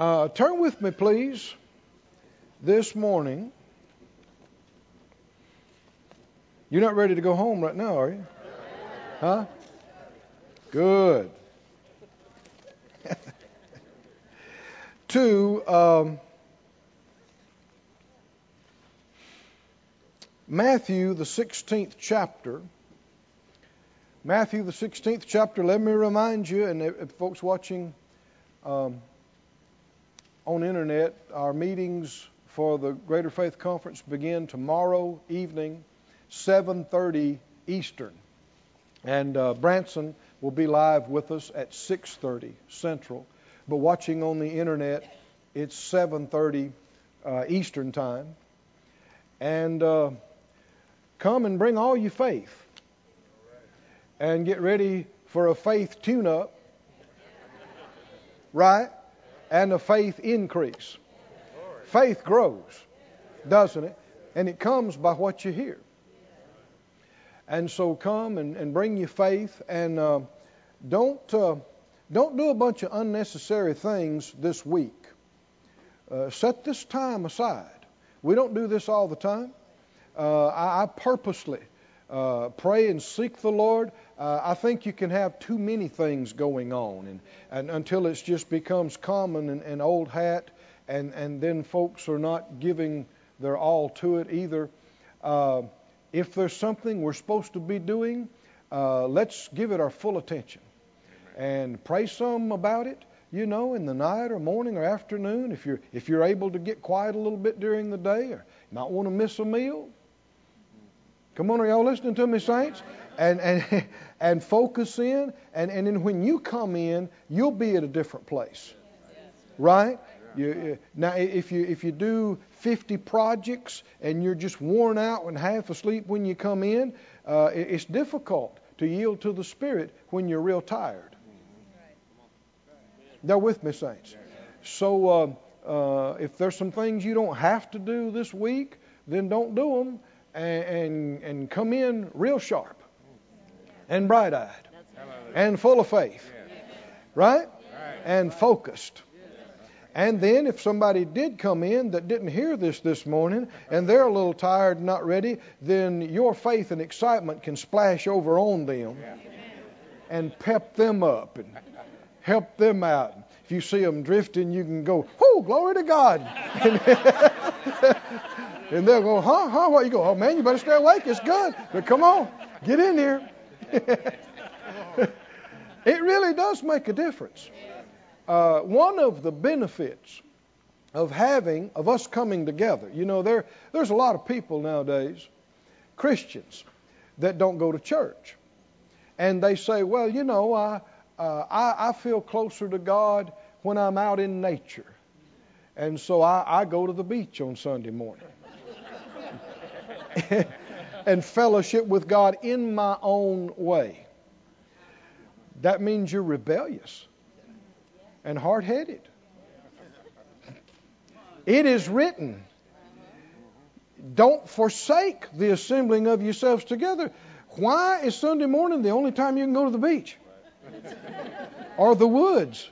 Uh, turn with me, please, this morning. You're not ready to go home right now, are you? Huh? Good. to um, Matthew, the 16th chapter. Matthew, the 16th chapter, let me remind you, and if folks watching um, on internet, our meetings for the Greater Faith Conference begin tomorrow evening, 7:30 Eastern, and uh, Branson will be live with us at 6:30 Central. But watching on the internet, it's 7:30 uh, Eastern time, and uh, come and bring all your faith and get ready for a faith tune up, right? And the faith increase. Faith grows, doesn't it? And it comes by what you hear. And so come and, and bring your faith and uh, don't, uh, don't do a bunch of unnecessary things this week. Uh, set this time aside. We don't do this all the time. Uh, I, I, purposely uh, pray and seek the Lord uh, I think you can have too many things going on, and, and until it just becomes common and, and old hat, and, and then folks are not giving their all to it either. Uh, if there's something we're supposed to be doing, uh, let's give it our full attention and pray some about it. You know, in the night or morning or afternoon, if you're if you're able to get quiet a little bit during the day, or might want to miss a meal. Come on, are y'all listening to me, saints? And and and focus in, and, and then when you come in, you'll be at a different place. Right? You, now, if you if you do 50 projects and you're just worn out and half asleep when you come in, uh, it's difficult to yield to the Spirit when you're real tired. They're with me, saints. So uh, uh, if there's some things you don't have to do this week, then don't do them and, and, and come in real sharp and bright eyed and full of faith. Right? And focused. And then, if somebody did come in that didn't hear this this morning and they're a little tired and not ready, then your faith and excitement can splash over on them and pep them up and help them out. If you see them drifting, you can go, "Oh, glory to God!" and they'll go, "Huh? Huh? What you go? Oh man, you better stay awake. It's good. But come on, get in here." it really does make a difference. Uh, one of the benefits of having, of us coming together, you know, there, there's a lot of people nowadays, Christians, that don't go to church. And they say, well, you know, I, uh, I, I feel closer to God when I'm out in nature. And so I, I go to the beach on Sunday morning. and fellowship with God in my own way. That means you're rebellious and hard headed. It is written, don't forsake the assembling of yourselves together. Why is Sunday morning the only time you can go to the beach? or the woods?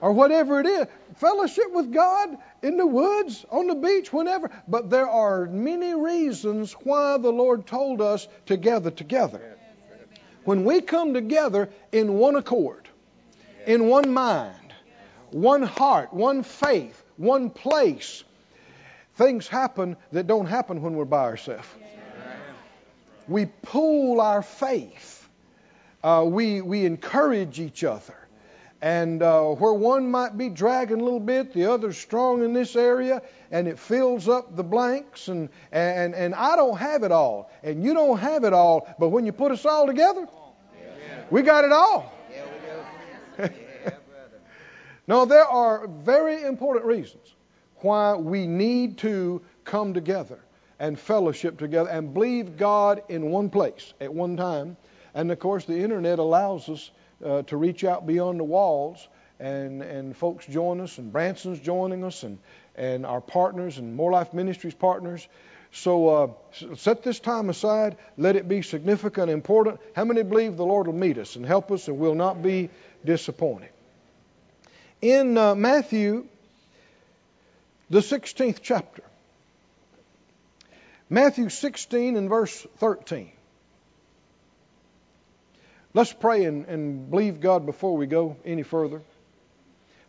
Or whatever it is fellowship with God in the woods, on the beach, whenever. But there are many reasons why the Lord told us to gather together. When we come together in one accord, in one mind, one heart, one faith, one place, things happen that don't happen when we're by ourselves. We pool our faith. Uh, we, we encourage each other. And uh, where one might be dragging a little bit, the other's strong in this area, and it fills up the blanks. And, and, and I don't have it all, and you don't have it all, but when you put us all together, we got it all. no, there are very important reasons why we need to come together and fellowship together and believe God in one place at one time. And of course, the internet allows us uh, to reach out beyond the walls, and, and folks join us, and Branson's joining us, and, and our partners, and Moore Life Ministries partners. So uh, set this time aside. Let it be significant, important. How many believe the Lord will meet us and help us and will not be disappointed? In uh, Matthew the 16th chapter. Matthew 16 and verse 13. Let's pray and, and believe God before we go any further.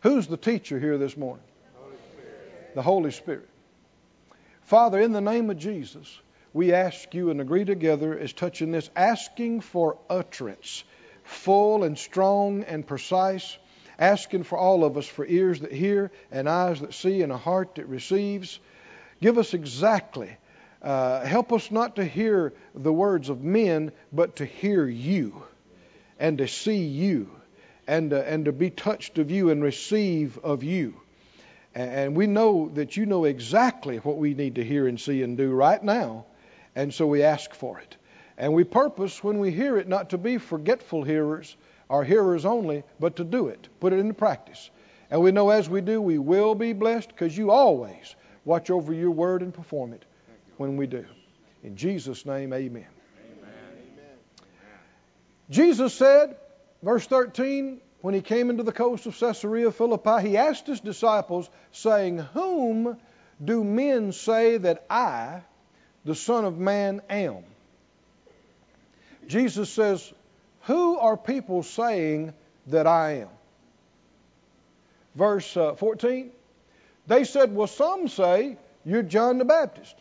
Who's the teacher here this morning? Holy the Holy Spirit. Father, in the name of Jesus, we ask you and agree together as touching this, asking for utterance, full and strong and precise, asking for all of us for ears that hear and eyes that see and a heart that receives. Give us exactly. Uh, help us not to hear the words of men, but to hear you and to see you and, uh, and to be touched of you and receive of you. And we know that you know exactly what we need to hear and see and do right now. And so we ask for it. And we purpose when we hear it not to be forgetful hearers or hearers only, but to do it, put it into practice. And we know as we do, we will be blessed because you always watch over your word and perform it when we do. In Jesus' name, amen. Jesus said, verse 13, when he came into the coast of Caesarea Philippi, he asked his disciples, saying, Whom do men say that I, the Son of Man am? Jesus says, Who are people saying that I am? Verse uh, 14, they said, Well, some say you're John the Baptist.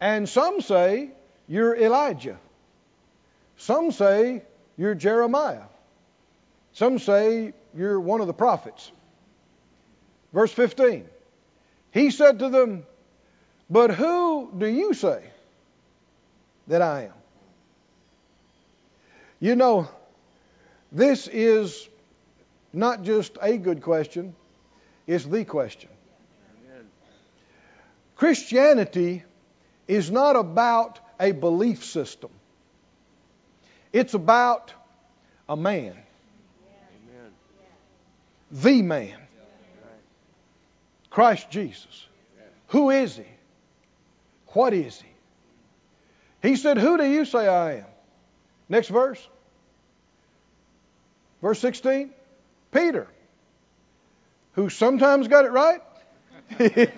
And some say you're Elijah. Some say you're Jeremiah. Some say you're one of the prophets. Verse 15. He said to them, but who do you say that I am? You know, this is not just a good question, it's the question. Christianity is not about a belief system, it's about a man. Amen. The man. Christ Jesus. Who is he? What is he? He said, Who do you say I am? Next verse. Verse 16. Peter, who sometimes got it right,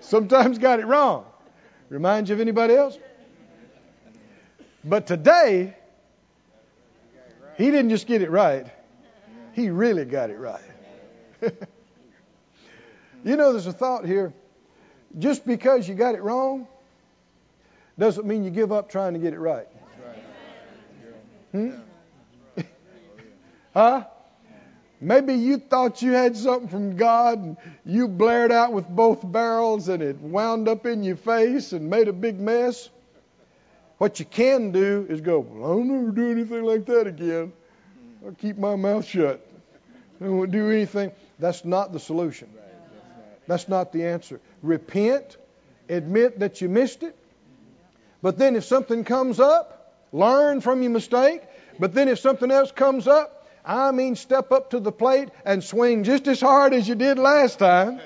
sometimes got it wrong. Remind you of anybody else? But today, he didn't just get it right, he really got it right. you know, there's a thought here just because you got it wrong doesn't mean you give up trying to get it right. Hmm? huh? Maybe you thought you had something from God and you blared out with both barrels and it wound up in your face and made a big mess. What you can do is go, well, I'll never do anything like that again. I'll keep my mouth shut. I won't do anything. That's not the solution. That's not the answer. Repent, admit that you missed it. But then if something comes up, learn from your mistake. But then if something else comes up, I mean, step up to the plate and swing just as hard as you did last time.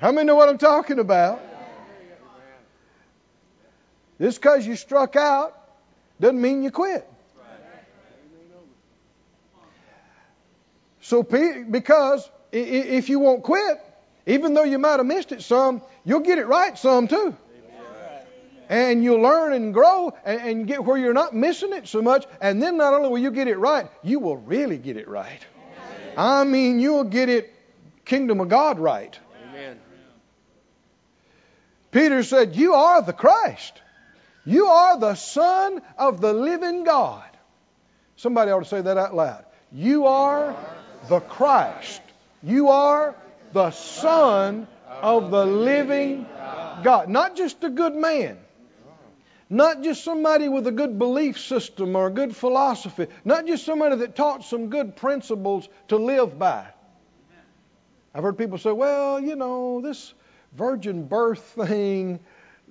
How many know what I'm talking about? Just because you struck out doesn't mean you quit. So, because if you won't quit, even though you might have missed it some, you'll get it right some too. And you'll learn and grow and, get where you're not missing it so much. And then not only will you get it right, you will really get it right. I mean, you'll get it kingdom of God right. Amen. Peter said, You are the Christ. You are the Son of the living God. Somebody ought to say that out loud. You are the Christ. You are the Son of the living God. Not just a good man. Not just somebody with a good belief system or a good philosophy. Not just somebody that taught some good principles to live by. I've heard people say, well, you know, this virgin birth thing,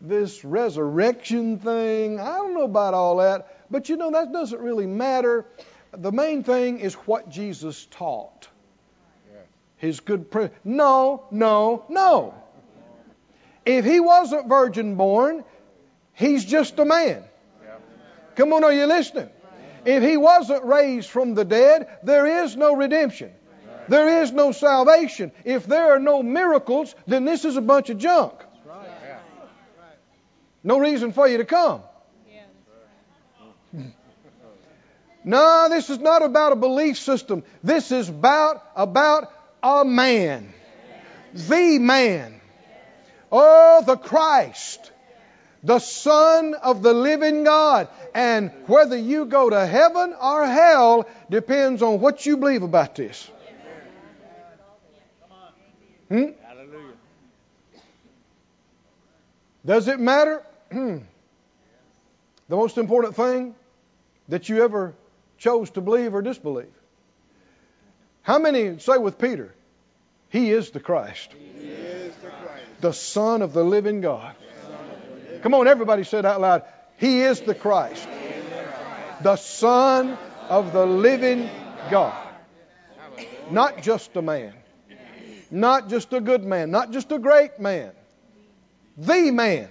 this resurrection thing, I don't know about all that. But you know, that doesn't really matter. The main thing is what Jesus taught his good prince. No, no, no. If he wasn't virgin born, he's just a man. Come on, are you listening? If he wasn't raised from the dead, there is no redemption. There is no salvation. If there are no miracles, then this is a bunch of junk. No reason for you to come. No, this is not about a belief system. This is about about a man. The man. Oh, the Christ. The Son of the living God. And whether you go to heaven or hell depends on what you believe about this. Hmm? Does it matter? Hmm. the most important thing that you ever chose to believe or disbelieve. How many say with Peter, He is the Christ, is the, Christ. the Son of the living God? Come on, everybody say it out loud. He is the Christ, the Son of the living God. Not just a man, not just a good man, not just a great man, the man.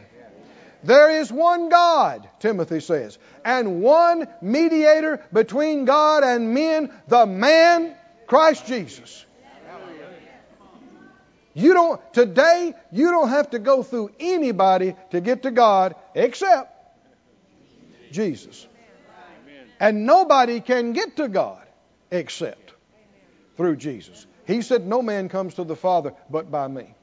There is one God, Timothy says, and one mediator between God and men, the man, Christ Jesus. You don't, today, you don't have to go through anybody to get to God except Jesus. And nobody can get to God except through Jesus. He said, No man comes to the Father but by me.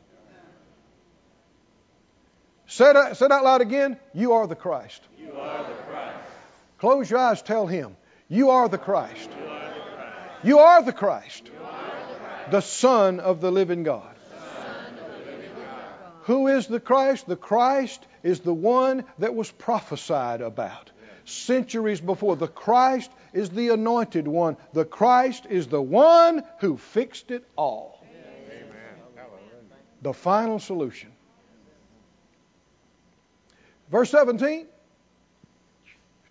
Say it, say it out loud again. You are the Christ. You are the Christ. Close your eyes, tell him, You are the Christ. You are the Christ, the Son of the living God. Who is the Christ? The Christ is the one that was prophesied about centuries before. The Christ is the anointed one. The Christ is the one who fixed it all. The final solution. Verse 17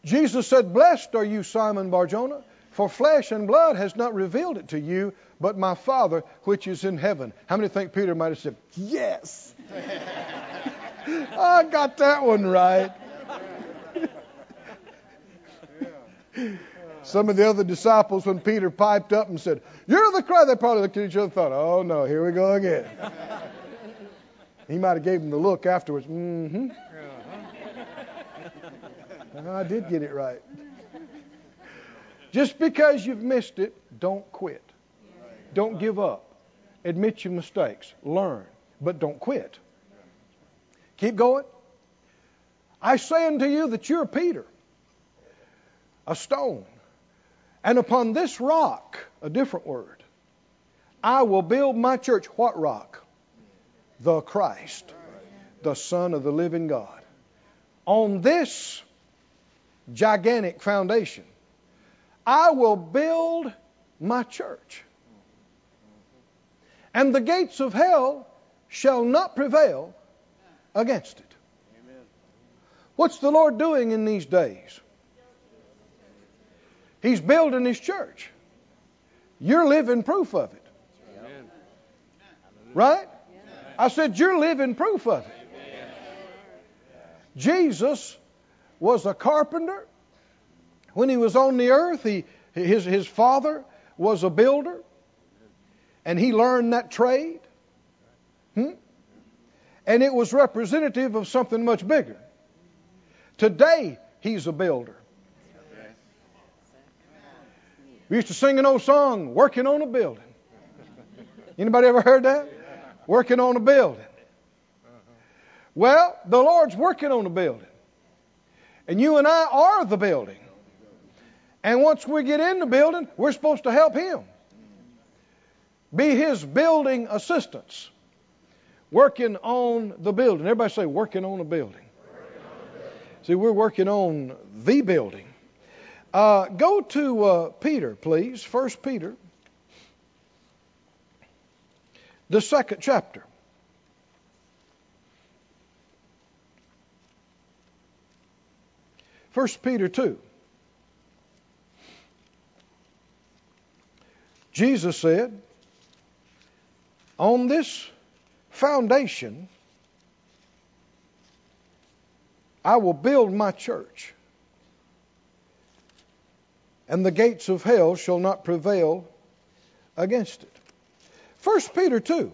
Jesus said, Blessed are you, Simon Barjona, for flesh and blood has not revealed it to you, but my Father which is in heaven. How many think Peter might have said, Yes? I got that one right. Some of the other disciples, when Peter piped up and said, You're the Christ, they probably looked at each other and thought, Oh no, here we go again. he might have gave them the look afterwards. Mm-hmm. Uh-huh, I did get it right. Just because you've missed it, don't quit. Don't give up. Admit your mistakes. Learn. But don't quit. Keep going. I say unto you that you're Peter, a stone. And upon this rock, a different word, I will build my church. What rock? The Christ, the Son of the living God. On this gigantic foundation, I will build my church. And the gates of hell shall not prevail against it. What's the Lord doing in these days? He's building His church. You're living proof of it. Right? I said, You're living proof of it. Jesus was a carpenter. When he was on the earth, he, his, his father was a builder, and he learned that trade. Hmm? And it was representative of something much bigger. Today, he's a builder. We used to sing an old song, "Working on a Building." Anybody ever heard that? Working on a building. Well, the Lord's working on a building. And you and I are the building. And once we get in the building, we're supposed to help Him. Be His building assistants. Working on the building. Everybody say, working on a building. See, we're working on the building. Uh, go to uh, Peter, please. First Peter, the second chapter. First Peter 2. Jesus said, On this foundation, I will build my church, and the gates of hell shall not prevail against it. 1 Peter 2.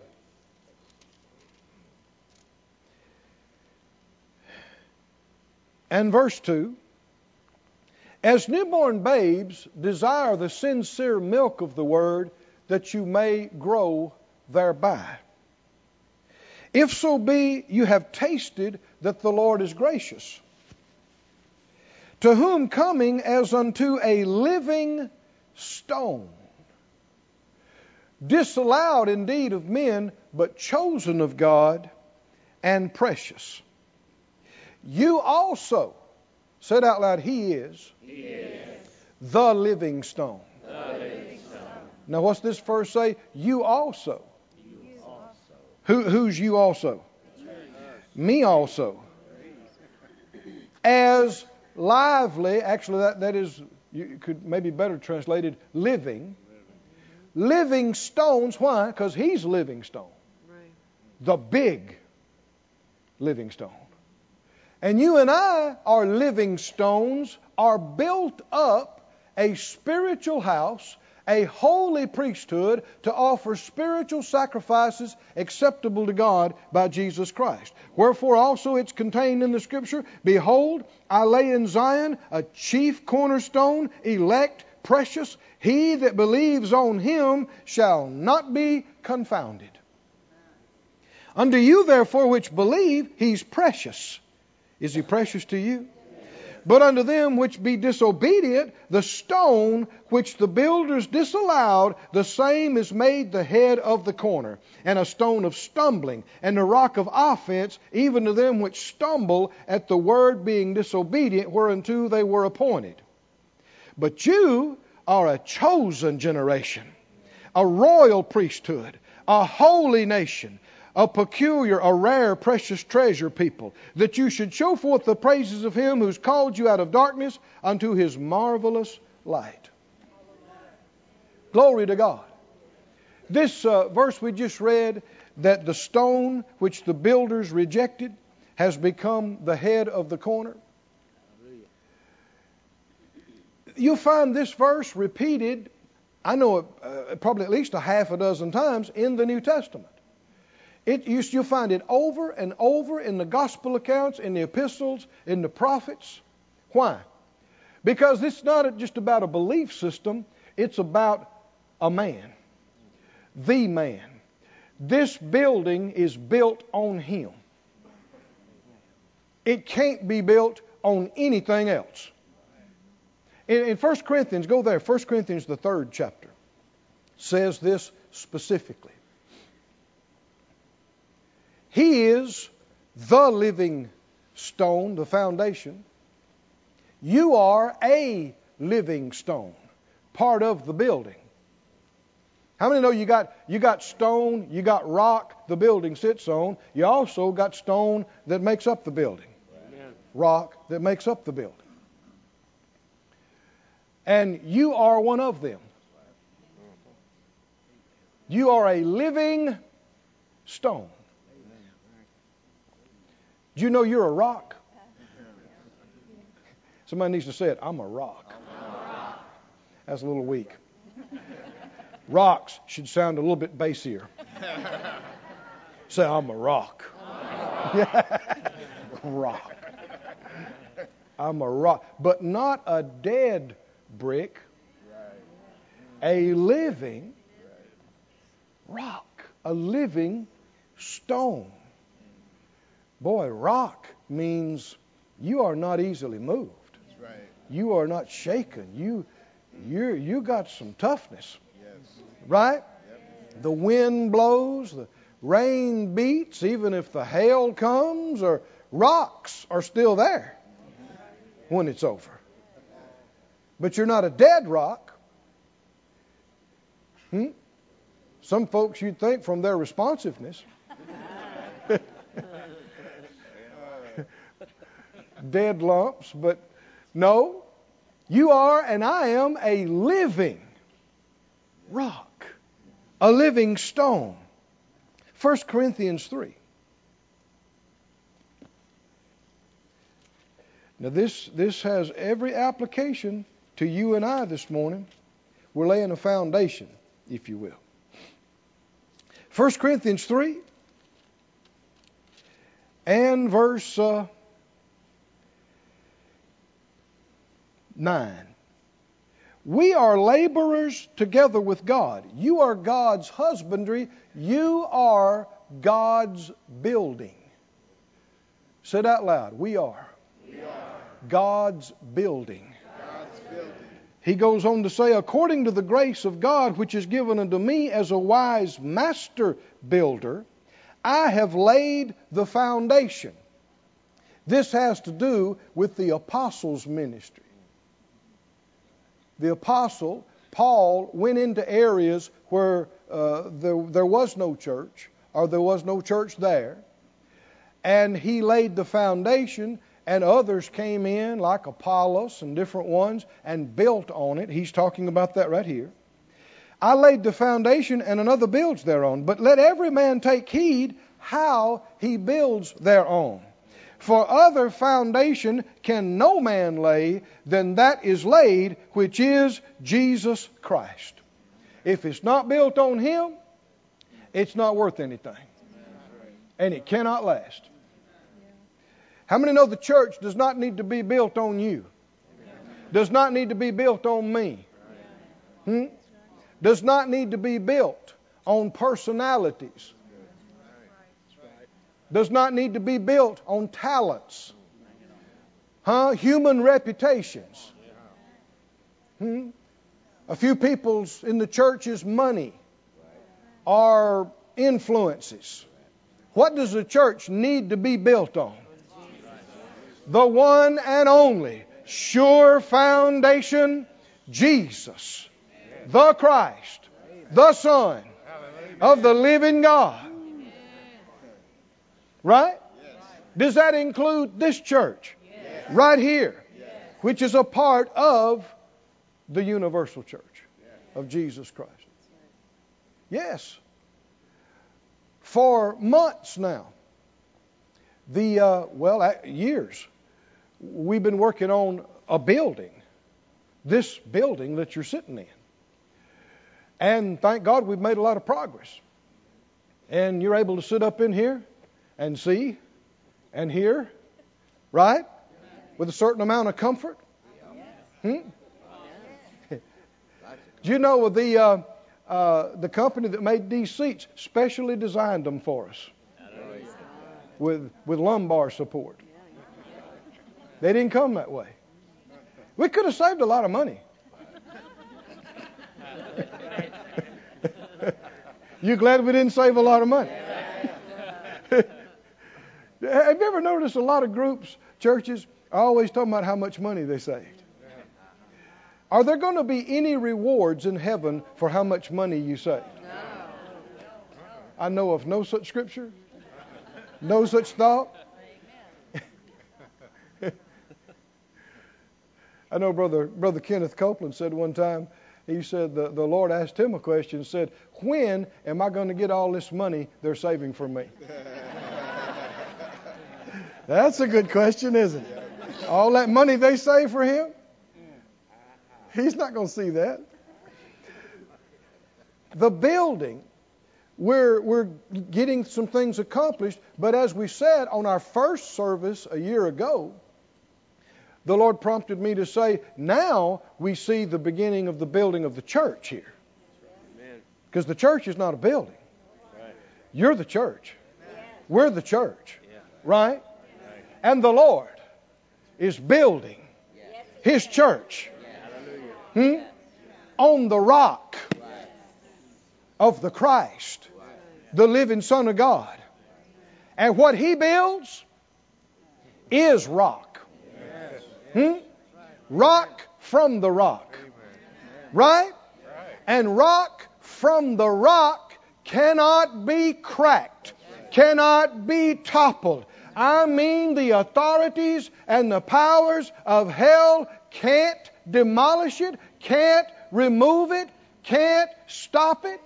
And verse 2 As newborn babes, desire the sincere milk of the word that you may grow thereby. If so be you have tasted that the Lord is gracious, to whom coming as unto a living stone, disallowed indeed of men, but chosen of God and precious. You also, said out loud, He is, He is the living stone. the living stone. Now, what's this verse say? You also. You also. Who, who's you also? Me also. As lively, actually, that, that is, you could maybe better translated, living. Living stones. Why? Because he's living stone. Right. The big living stone. And you and I are living stones, are built up a spiritual house, a holy priesthood to offer spiritual sacrifices acceptable to God by Jesus Christ. Wherefore also it's contained in the scripture, Behold, I lay in Zion a chief cornerstone, elect, precious. He that believes on him shall not be confounded. Unto you, therefore, which believe, he's precious. Is he precious to you? But unto them which be disobedient, the stone which the builders disallowed, the same is made the head of the corner, and a stone of stumbling, and a rock of offense, even to them which stumble at the word being disobedient, whereunto they were appointed. But you are a chosen generation, a royal priesthood, a holy nation, a peculiar, a rare, precious treasure people, that you should show forth the praises of him who's called you out of darkness unto his marvelous light. Glory to God. This uh, verse we just read, that the stone which the builders rejected has become the head of the corner. You'll find this verse repeated, I know it, uh, probably at least a half a dozen times in the New Testament. It, you, you'll find it over and over in the gospel accounts, in the epistles, in the prophets. Why? Because it's not just about a belief system, it's about a man. The man. This building is built on him. It can't be built on anything else. In, in 1 Corinthians, go there, 1 Corinthians, the third chapter, says this specifically. He is the living stone, the foundation. You are a living stone, part of the building. How many know you got you got stone, you got rock the building sits on. You also got stone that makes up the building. Amen. Rock that makes up the building. And you are one of them. You are a living stone. Do you know you're a rock? Somebody needs to say it. I'm a rock. That's a little weak. Rocks should sound a little bit bassier. Say, I'm a rock. rock. I'm a rock. But not a dead brick, a living rock, a living stone. Boy, rock means you are not easily moved. That's right. You are not shaken. You you you got some toughness, Yes. right? The wind blows, the rain beats, even if the hail comes or rocks are still there when it's over. But you're not a dead rock. Hmm? Some folks you'd think from their responsiveness dead lumps, but no, you are and I am a living rock, a living stone. 1 Corinthians 3. Now, this, this has every application to you and I this morning. We're laying a foundation, if you will. 1 Corinthians 3 and verse uh, 9. We are laborers together with God. You are God's husbandry. You are God's building. Say it out loud. We are. We are God's building. God's building. He goes on to say, according to the grace of God which is given unto me as a wise master builder, I have laid the foundation. This has to do with the apostles' ministry. The apostle, Paul, went into areas where uh, there, there was no church, or there was no church there, and he laid the foundation, and others came in, like Apollos and different ones, and built on it. He's talking about that right here. I laid the foundation, and another builds thereon. But let every man take heed how he builds thereon. For other foundation can no man lay than that is laid, which is Jesus Christ. If it's not built on him, it's not worth anything. And it cannot last. How many know the church does not need to be built on you? Does not need to be built on me? Hmm? Does not need to be built on personalities. Does not need to be built on talents. Huh? Human reputations. Hmm? A few people's in the church's money are influences. What does the church need to be built on? the one and only sure foundation, Jesus, the Christ, the Son of the living God. Right? Does that include this church? Right here, which is a part of the universal church of Jesus Christ. Yes. For months now, the, uh, well, years, we've been working on a building, this building that you're sitting in. And thank God we've made a lot of progress. And you're able to sit up in here and see and hear, right? With a certain amount of comfort. Hmm? Do you know the uh, uh, the company that made these seats specially designed them for us with with lumbar support? They didn't come that way. We could have saved a lot of money. you glad we didn't save a lot of money? Have you ever noticed a lot of groups, churches, are always talking about how much money they saved? Are there going to be any rewards in heaven for how much money you saved? I know of no such scripture, no such thought. I know Brother, Brother Kenneth Copeland said one time, he said the, the Lord asked him a question, said, When am I going to get all this money they're saving for me? That's a good question, isn't it? All that money they save for him? He's not going to see that. The building, we're, we're getting some things accomplished, but as we said on our first service a year ago, the Lord prompted me to say, now we see the beginning of the building of the church here. Because the church is not a building. You're the church. We're the church. Right? And the Lord is building His church hmm? on the rock of the Christ, the living Son of God. And what He builds is rock. Hmm? Rock from the rock. Right? And rock from the rock cannot be cracked, cannot be toppled. I mean, the authorities and the powers of hell can't demolish it, can't remove it, can't stop it.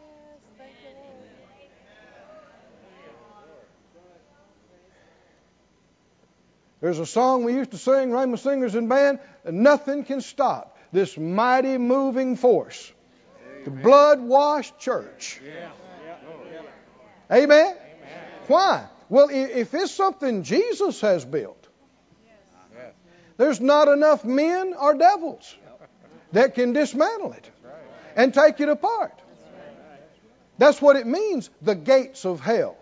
There's a song we used to sing, Rhema Singers and Band, nothing can stop this mighty moving force. The blood washed church. Amen? Why? Well, if it's something Jesus has built, there's not enough men or devils that can dismantle it and take it apart. That's what it means, the gates of hell.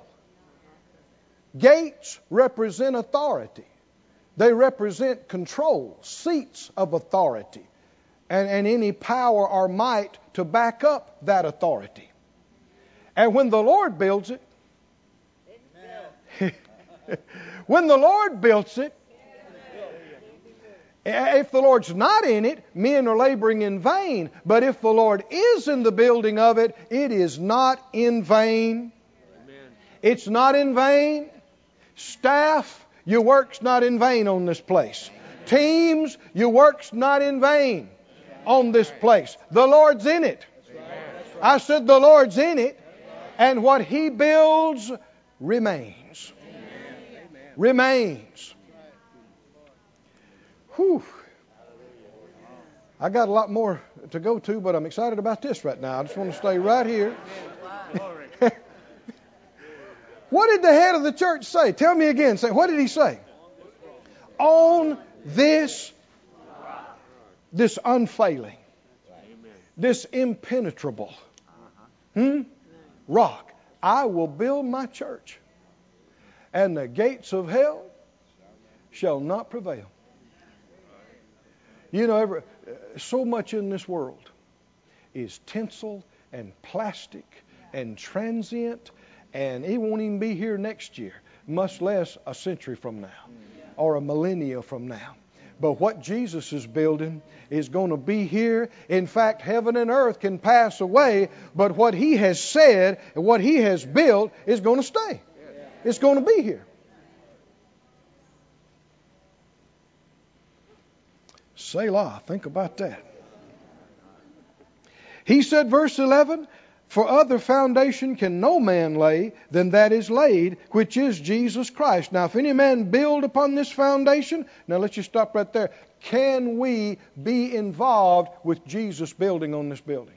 Gates represent authority. They represent control, seats of authority, and, and any power or might to back up that authority. And when the Lord builds it, when the Lord builds it, if the Lord's not in it, men are laboring in vain. But if the Lord is in the building of it, it is not in vain. It's not in vain. Staff, your work's not in vain on this place. Teams, your work's not in vain on this place. The Lord's in it. I said the Lord's in it, and what He builds remains. Remains. Whew. I got a lot more to go to, but I'm excited about this right now. I just want to stay right here. what did the head of the church say? Tell me again. Say, what did he say? On this, this unfailing, this impenetrable hmm, rock, I will build my church, and the gates of hell shall not prevail. You know, every, so much in this world is tinsel and plastic and transient, and it won't even be here next year, much less a century from now or a millennia from now. But what Jesus is building is going to be here. In fact, heaven and earth can pass away, but what He has said and what He has built is going to stay. It's going to be here. Selah. Think about that. He said, verse 11, For other foundation can no man lay than that is laid, which is Jesus Christ. Now, if any man build upon this foundation, now let's just stop right there. Can we be involved with Jesus building on this building?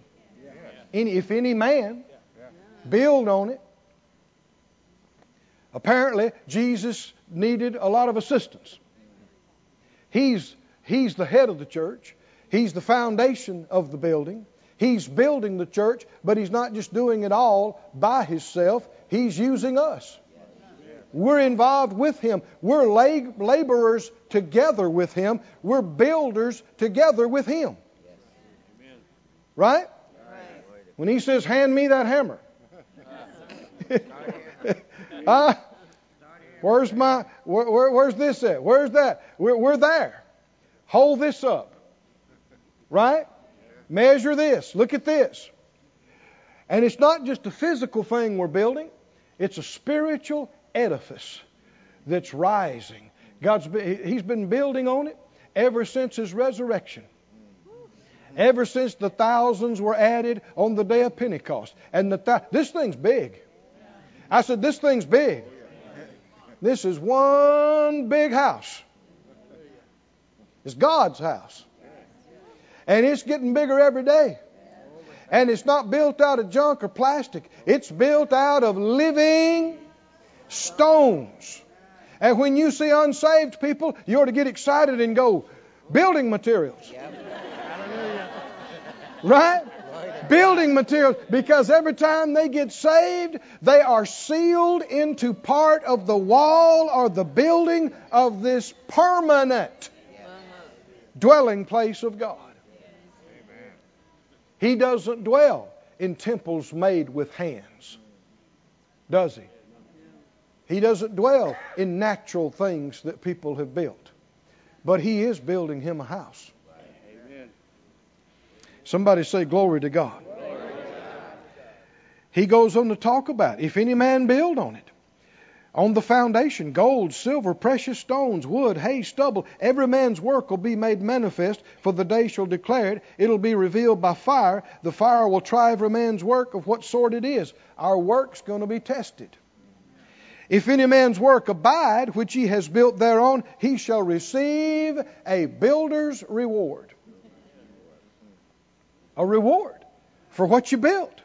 Any, if any man build on it, apparently Jesus needed a lot of assistance. He's He's the head of the church. He's the foundation of the building. He's building the church, but he's not just doing it all by himself. He's using us. We're involved with him. We're laborers together with him. We're builders together with him. Right? When he says, Hand me that hammer. uh, where's my where, where, where's this at? Where's that? We're, we're there. Hold this up. Right? Measure this. Look at this. And it's not just a physical thing we're building, it's a spiritual edifice that's rising. God's been, He's been building on it ever since His resurrection. Ever since the thousands were added on the day of Pentecost. And the th- this thing's big. I said, This thing's big. This is one big house. It's God's house. And it's getting bigger every day. And it's not built out of junk or plastic, it's built out of living stones. And when you see unsaved people, you ought to get excited and go, building materials. Right? Building materials. Because every time they get saved, they are sealed into part of the wall or the building of this permanent dwelling place of God. He doesn't dwell in temples made with hands, does he? He doesn't dwell in natural things that people have built. But he is building him a house. Somebody say, Glory to God. He goes on to talk about if any man build on it, on the foundation, gold, silver, precious stones, wood, hay, stubble, every man's work will be made manifest, for the day shall declare it. It'll be revealed by fire. The fire will try every man's work of what sort it is. Our work's going to be tested. If any man's work abide, which he has built thereon, he shall receive a builder's reward. A reward for what you built.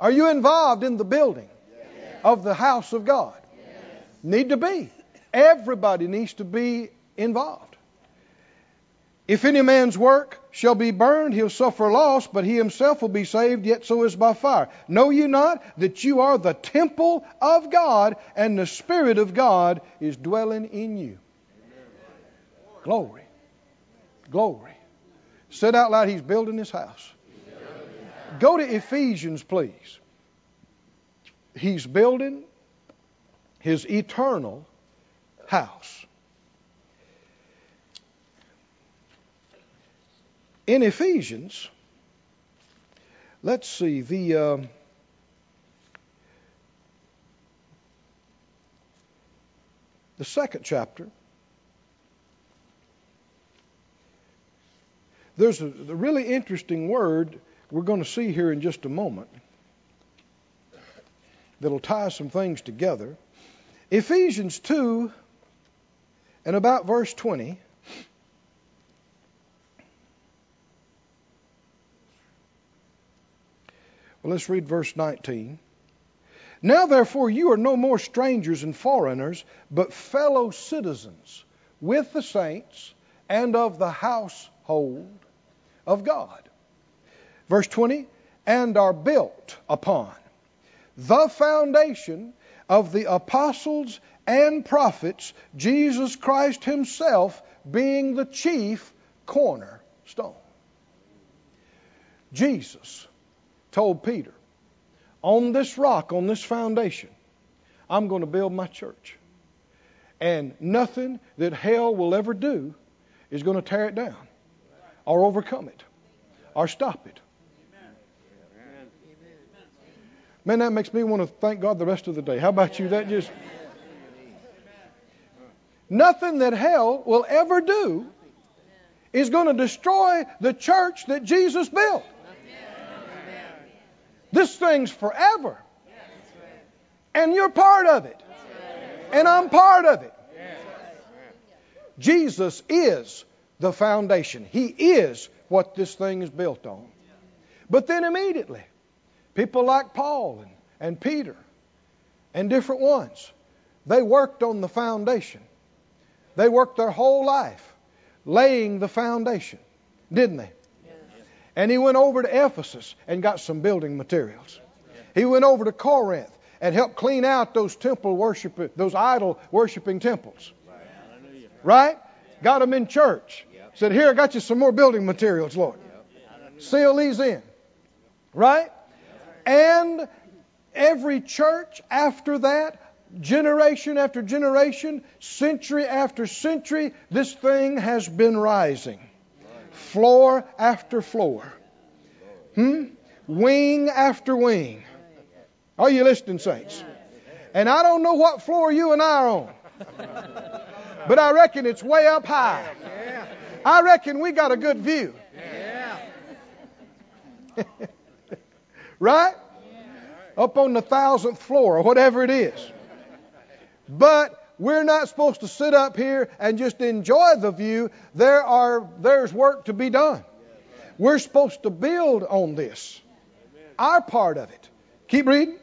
Are you involved in the building? of the house of God? Need to be. Everybody needs to be involved. If any man's work shall be burned, he'll suffer loss, but he himself will be saved, yet so is by fire. Know you not that you are the temple of God, and the Spirit of God is dwelling in you? Glory. Glory. Said out loud, He's building His house. Go to Ephesians, please. He's building His eternal house. In Ephesians, let's see, the. Um, the second chapter. There's a, really interesting word we're going to see here in just a moment that'll tie some things together. Ephesians 2 and about verse 20. Well, let's read verse 19. Now, therefore, you are no more strangers and foreigners, but fellow citizens with the saints and of the household of God. Verse 20, and are built upon the foundation of the apostles and prophets, Jesus Christ Himself being the chief cornerstone. Jesus told Peter, On this rock, on this foundation, I'm going to build my church. And nothing that hell will ever do is going to tear it down or overcome it or stop it. Man, that makes me want to thank God the rest of the day. How about you? That just. Nothing that hell will ever do is going to destroy the church that Jesus built. This thing's forever. And you're part of it. And I'm part of it. Jesus is the foundation. He is what this thing is built on. But then immediately, people like Paul and, and Peter and different ones, they worked on the foundation. They worked their whole life laying the foundation, didn't they? And he went over to Ephesus and got some building materials. He went over to Corinth and helped clean out those temple worship, those idol worshiping temples. Right? Got them in church. Said, Here, I got you some more building materials, Lord. Seal these in. Right? And every church after that, generation after generation, century after century, this thing has been rising. Floor after floor. Hmm? Wing after wing. Are you listening, saints? And I don't know what floor you and I are on. But I reckon it's way up high. I reckon we got a good view. right? Up on the thousandth floor or whatever it is. But we're not supposed to sit up here and just enjoy the view. There are there's work to be done. We're supposed to build on this. Our part of it. Keep reading.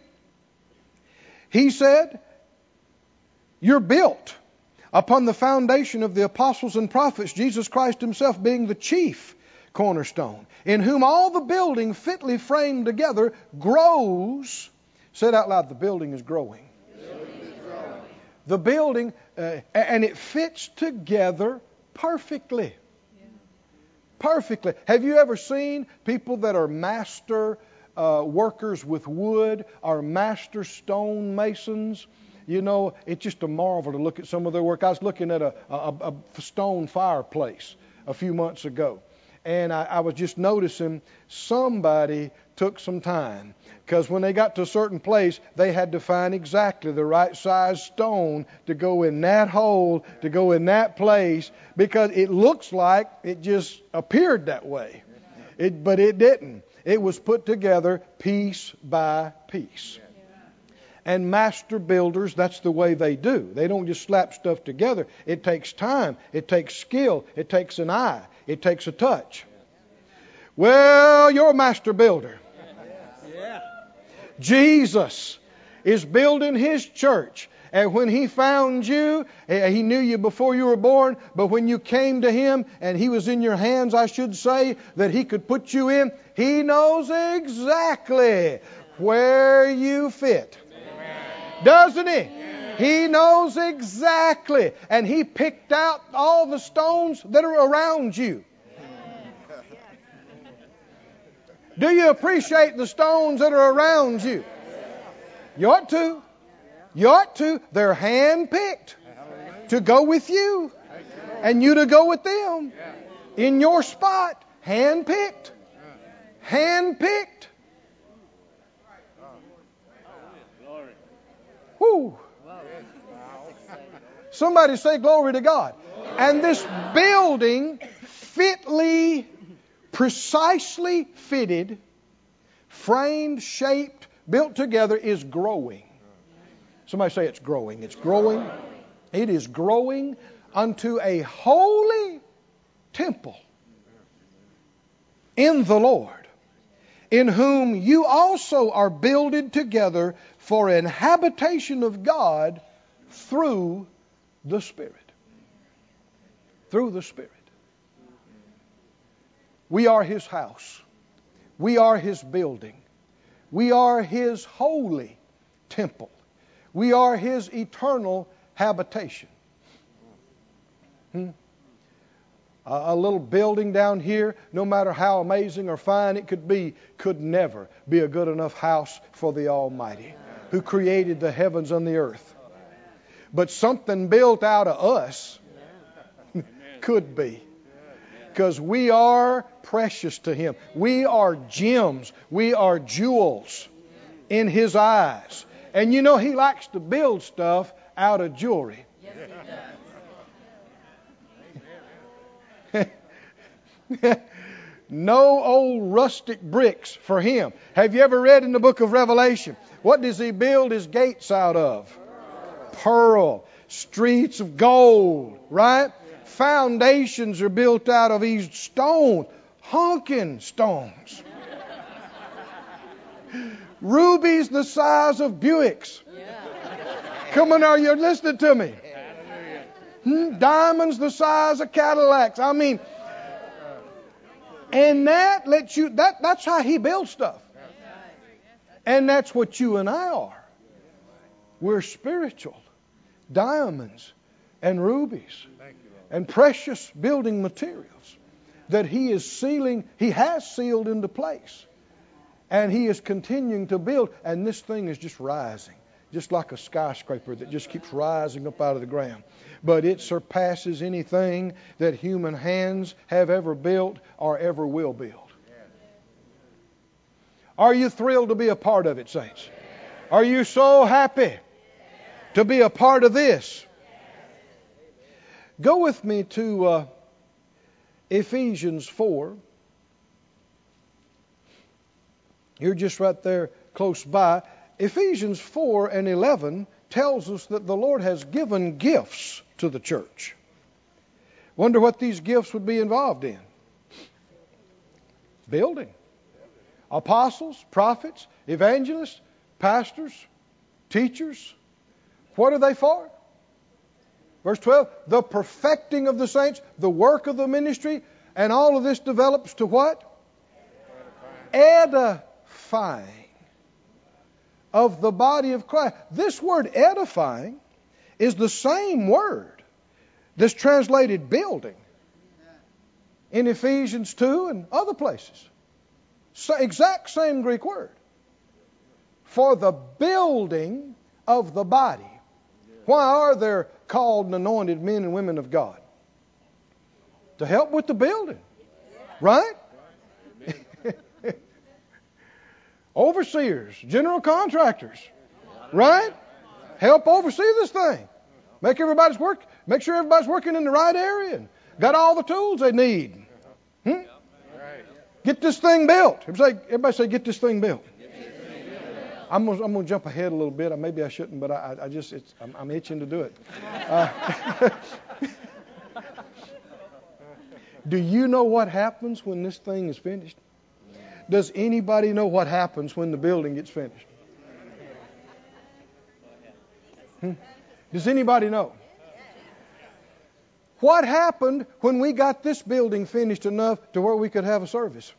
He said, You're built upon the foundation of the apostles and prophets, Jesus Christ Himself being the chief cornerstone, in whom all the building fitly framed together grows. Said out loud, the building is growing. The building, uh, and it fits together perfectly. Perfectly. Have you ever seen people that are master uh, workers with wood, or master stone masons? You know, it's just a marvel to look at some of their work. I was looking at a, a, a stone fireplace a few months ago, and I, I was just noticing somebody took some time because when they got to a certain place, they had to find exactly the right size stone to go in that hole, to go in that place, because it looks like it just appeared that way. It, but it didn't. It was put together piece by piece. And master builders, that's the way they do. They don't just slap stuff together. It takes time, it takes skill, it takes an eye, it takes a touch. Well, you're a master builder. Jesus is building his church. And when he found you, eh, he knew you before you were born, but when you came to him and he was in your hands, I should say, that he could put you in, he knows exactly where you fit. Doesn't he? He knows exactly. And he picked out all the stones that are around you. Do you appreciate the stones that are around you? You ought to. You ought to. They're hand picked to go with you and you to go with them in your spot. Hand picked. Hand picked. Whoo. Somebody say glory to God. And this building fitly, precisely fitted, framed, shaped, built together is growing. Somebody say it's growing. It's growing. It is growing unto a holy temple in the Lord, in whom you also are builded together for an habitation of God through the Spirit. Through the Spirit. We are His house. We are His building. We are His holy temple. We are His eternal habitation. Hmm? A, a little building down here, no matter how amazing or fine it could be, could never be a good enough house for the Almighty who created the heavens and the earth. But something built out of us could be. Because we are precious to Him. We are gems. We are jewels in His eyes. And you know, He likes to build stuff out of jewelry. no old rustic bricks for him. Have you ever read in the book of Revelation? What does he build his gates out of? Pearl. Streets of gold, right? Foundations are built out of these stones, honking stones. Rubies the size of Buicks. Come on, are you listening to me? Hmm? Diamonds the size of Cadillacs. I mean, and that lets you, that, that's how he builds stuff. And that's what you and I are. We're spiritual. Diamonds and rubies and precious building materials that he is sealing, he has sealed into place. And he is continuing to build. And this thing is just rising, just like a skyscraper that just keeps rising up out of the ground but it surpasses anything that human hands have ever built or ever will build. Are you thrilled to be a part of it, saints? Are you so happy to be a part of this? Go with me to uh, Ephesians 4. You're just right there close by. Ephesians 4 and 11 tells us that the Lord has given gifts to the church. Wonder what these gifts would be involved in. Building. Apostles, prophets, evangelists, pastors, teachers. What are they for? Verse 12, the perfecting of the saints, the work of the ministry, and all of this develops to what? Edifying of the body of Christ. This word edifying is the same word that's translated building in Ephesians 2 and other places. Exact same Greek word. For the building of the body. Why are there called and anointed men and women of God? To help with the building. Right? Overseers, general contractors. Right? Help oversee this thing. Make everybody's work. Make sure everybody's working in the right area and got all the tools they need. Get this thing built. Everybody say, everybody say, get this thing built. I'm gonna, I'm gonna jump ahead a little bit. Maybe I shouldn't, but I, I just I'm, I'm, itching to do it. Uh, do you know what happens when this thing is finished? Does anybody know what happens when the building gets finished? Hmm? Does anybody know? What happened when we got this building finished enough to where we could have a service?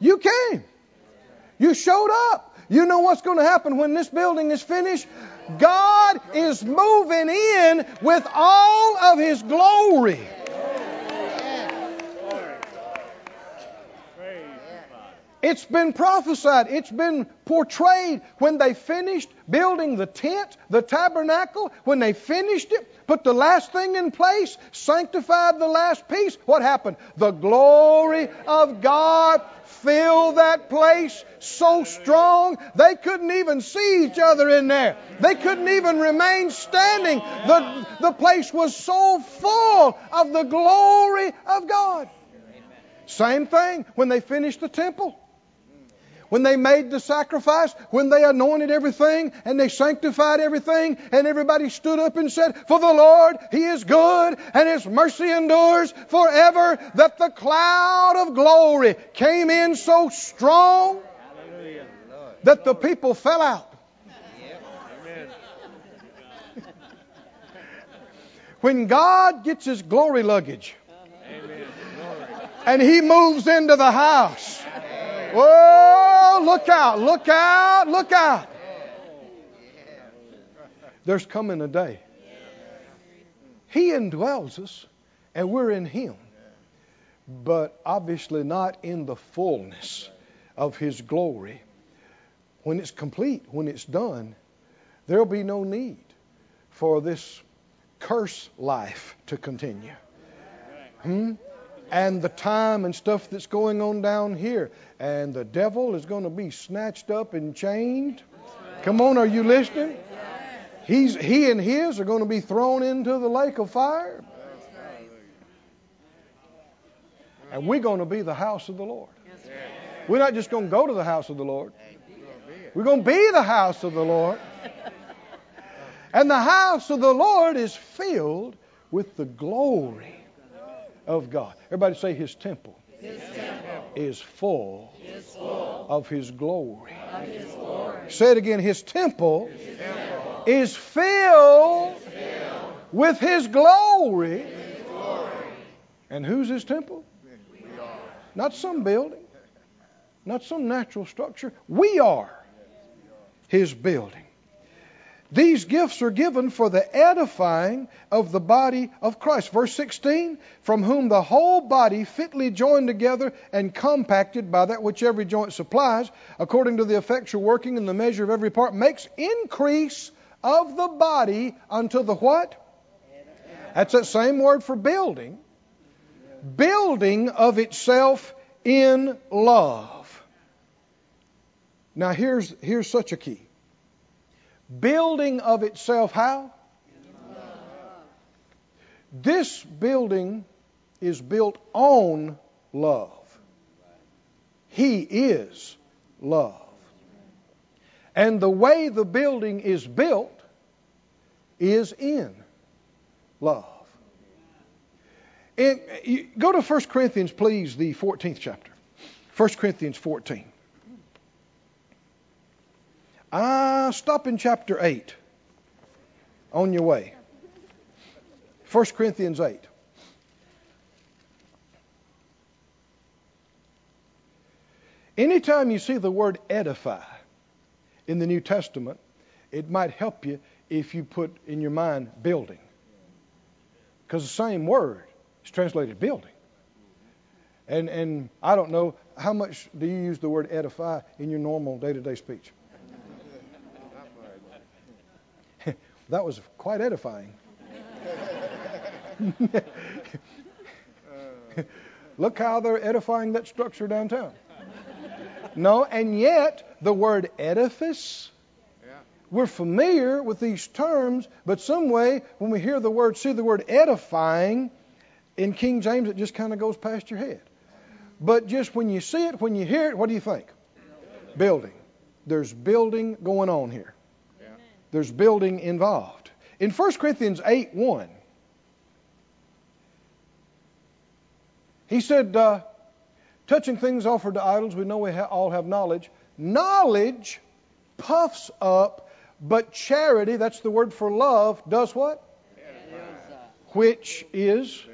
You came. You showed up. You know what's going to happen when this building is finished? God is moving in with all of His glory. It's been prophesied. It's been portrayed when they finished building the tent, the tabernacle, when they finished it, put the last thing in place, sanctified the last piece. What happened? The glory of God filled that place so strong they couldn't even see each other in there. They couldn't even remain standing. The, the place was so full of the glory of God. Same thing when they finished the temple when they made the sacrifice, when they anointed everything and they sanctified everything, and everybody stood up and said, For the Lord, He is good, and His mercy endures forever, that the cloud of glory came in so strong that the people fell out. When God gets His glory luggage, and He moves into the house, Oh, look out, look out, look out. There's coming a day. He indwells us, and we're in Him. But obviously not in the fullness of His glory. When it's complete, when it's done, there'll be no need for this curse life to continue. Hmm? And the time and stuff that's going on down here. And the devil is going to be snatched up and chained. Come on, are you listening? He's, he and his are going to be thrown into the lake of fire. And we're going to be the house of the Lord. We're not just going to go to the house of the Lord. We're going to be the house of the Lord. And the house of the Lord is filled with the glory of God. Everybody say His temple, his temple is, full is full of His glory. of His glory. Say it again. His temple, His temple is filled is filled with His glory. with His glory. And who's His temple? Not some building, not some natural structure. We are His building. These gifts are given for the edifying of the body of Christ. Verse 16, from whom the whole body fitly joined together and compacted by that which every joint supplies, according to the effectual working in the measure of every part, makes increase of the body unto the what? That's that same word for building. Building of itself in love. Now here's here's such a key building of itself how? This building is built on love. He is love. And the way the building is built is in love. And go to 1 Corinthians, please, the 14th chapter. 1 Corinthians 14. Ah, stop in chapter 8 on your way. 1 Corinthians 8. Anytime you see the word edify in the New Testament, it might help you if you put in your mind building. Because the same word is translated building. And, and I don't know, how much do you use the word edify in your normal day to day speech? That was quite edifying. Look how they're edifying that structure downtown. No, and yet the word edifice, we're familiar with these terms, but some way when we hear the word, see the word edifying, in King James it just kind of goes past your head. But just when you see it, when you hear it, what do you think? Building. There's building going on here. There's building involved. In 1 Corinthians 8 1, he said, uh, touching things offered to idols, we know we ha- all have knowledge. Knowledge puffs up, But charity, that's the word for love, does what? Which is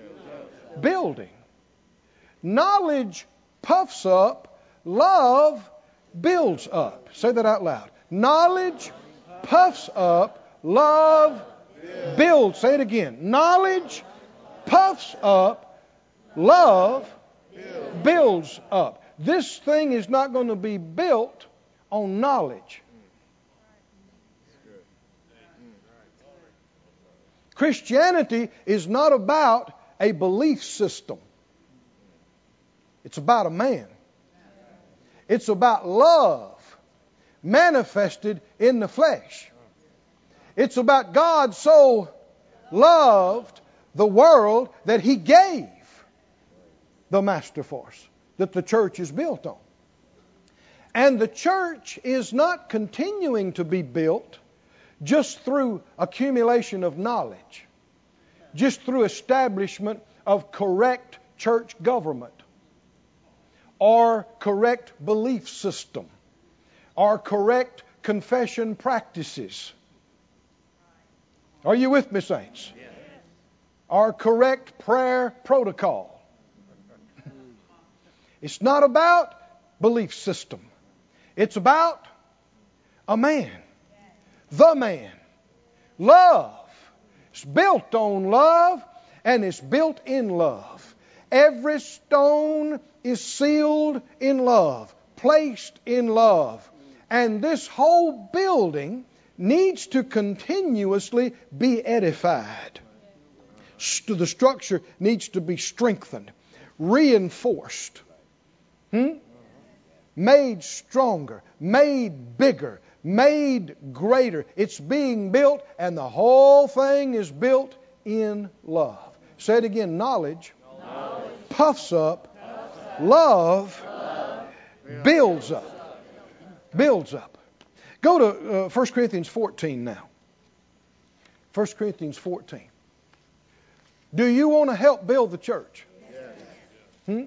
building. Knowledge puffs up, love builds up. Say that out loud. Knowledge puffs up, love builds. Say it again. Knowledge puffs up, love builds up. This thing is not going to be built on knowledge. Christianity is not about a belief system. It's about a man. It's about love manifested in the flesh. It's about God so loved the world that he gave the master force that the church is built on. And the church is not continuing to be built just through accumulation of knowledge, just through establishment of correct church government or correct belief system or correct confession practices. Are you with me, saints? Or correct prayer protocol. It's not about belief system. It's about a man. The man. Love. It's built on love and it's built in love. Every stone is sealed in love, placed in love. And this whole building needs to continuously be edified. The structure needs to be strengthened, reinforced, hmm? made stronger, made bigger, made greater. It's being built, and the whole thing is built in love. Say it again knowledge, knowledge. Puffs, up, puffs up, love, love. builds up. Builds up. Go to uh, 1 Corinthians 14 now. 1 Corinthians 14. Do you want to help build the church? Hmm?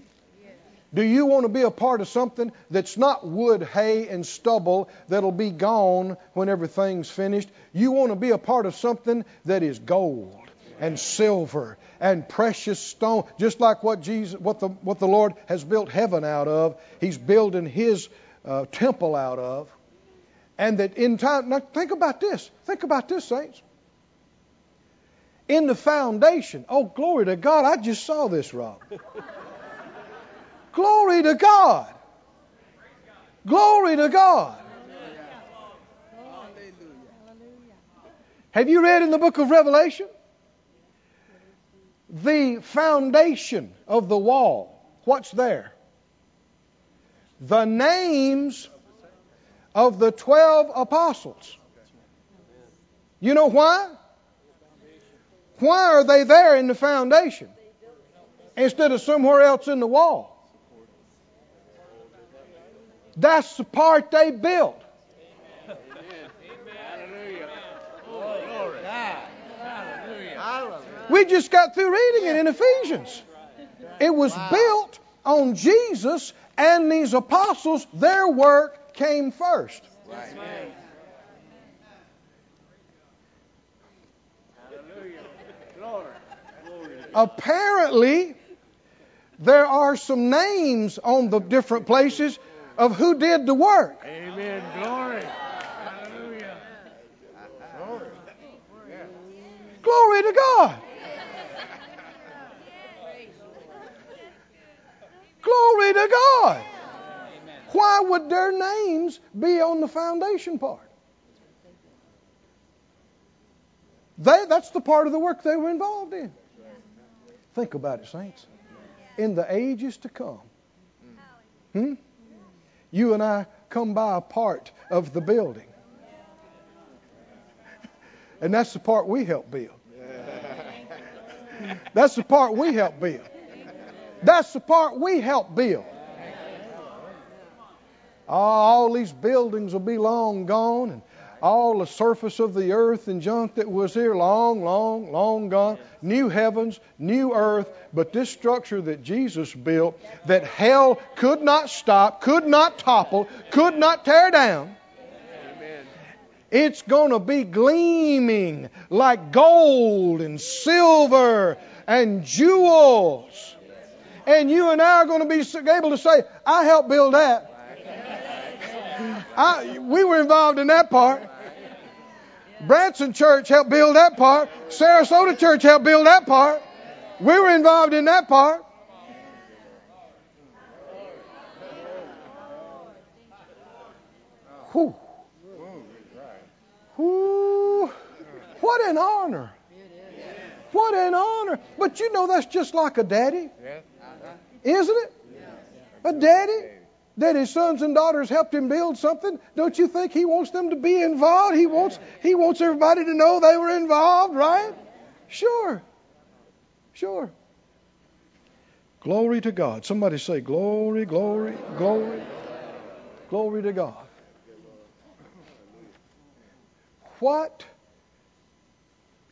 Do you want to be a part of something that's not wood, hay, and stubble that'll be gone when everything's finished? You want to be a part of something that is gold and silver and precious stone, just like what Jesus, what the what the Lord has built heaven out of. He's building His uh, temple out of, and that in time. Now think about this. Think about this, saints. In the foundation. Oh, glory to God! I just saw this, Rob. Glory to God. Glory to God. Have you read in the book of Revelation? The foundation of the wall. What's there? The names of the 12 apostles. You know why? Why are they there in the foundation instead of somewhere else in the wall? That's the part they built. We just got through reading it in Ephesians. It was built on Jesus and these apostles. Their work came first. Right. Apparently, there are some names on the different places of who did the work. Amen. Glory. Hallelujah. Glory. Glory to God. Glory to God. Why would their names be on the foundation part? They, that's the part of the work they were involved in. Think about it, saints. In the ages to come. Hmm? you and I come by a part of the building. And that's the part we help build. That's the part we help build. That's the part we help build. all these buildings will be long gone, and all the surface of the earth and junk that was here long, long, long gone. New heavens, new earth. But this structure that Jesus built, that hell could not stop, could not topple, could not tear down, It's going to be gleaming like gold and silver and jewels. And you and I are going to be able to say, I helped build that. I, we were involved in that part. Branson Church helped build that part. Sarasota Church helped build that part. We were involved in that part. Whew. Whew. What an honor. What an honor. But you know that's just like a daddy. Isn't it? A daddy that his sons and daughters helped him build something. Don't you think he wants them to be involved? He wants he wants everybody to know they were involved, right? Sure. Sure. Glory to God. Somebody say glory, glory, glory. Glory to God. What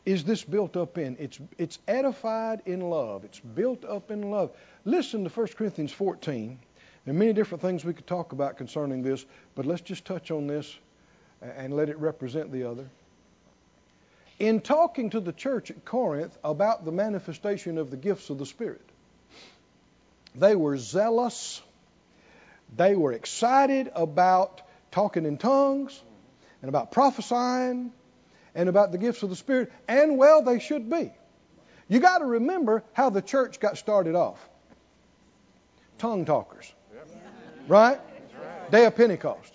is this built up in? It's, it's edified in love. It's built up in love. Listen to 1 Corinthians 14. There are many different things we could talk about concerning this, but let's just touch on this and let it represent the other. In talking to the church at Corinth about the manifestation of the gifts of the Spirit, they were zealous. They were excited about talking in tongues and about prophesying and about the gifts of the Spirit, and well, they should be. You got to remember how the church got started off tongue talkers, right? Day of Pentecost.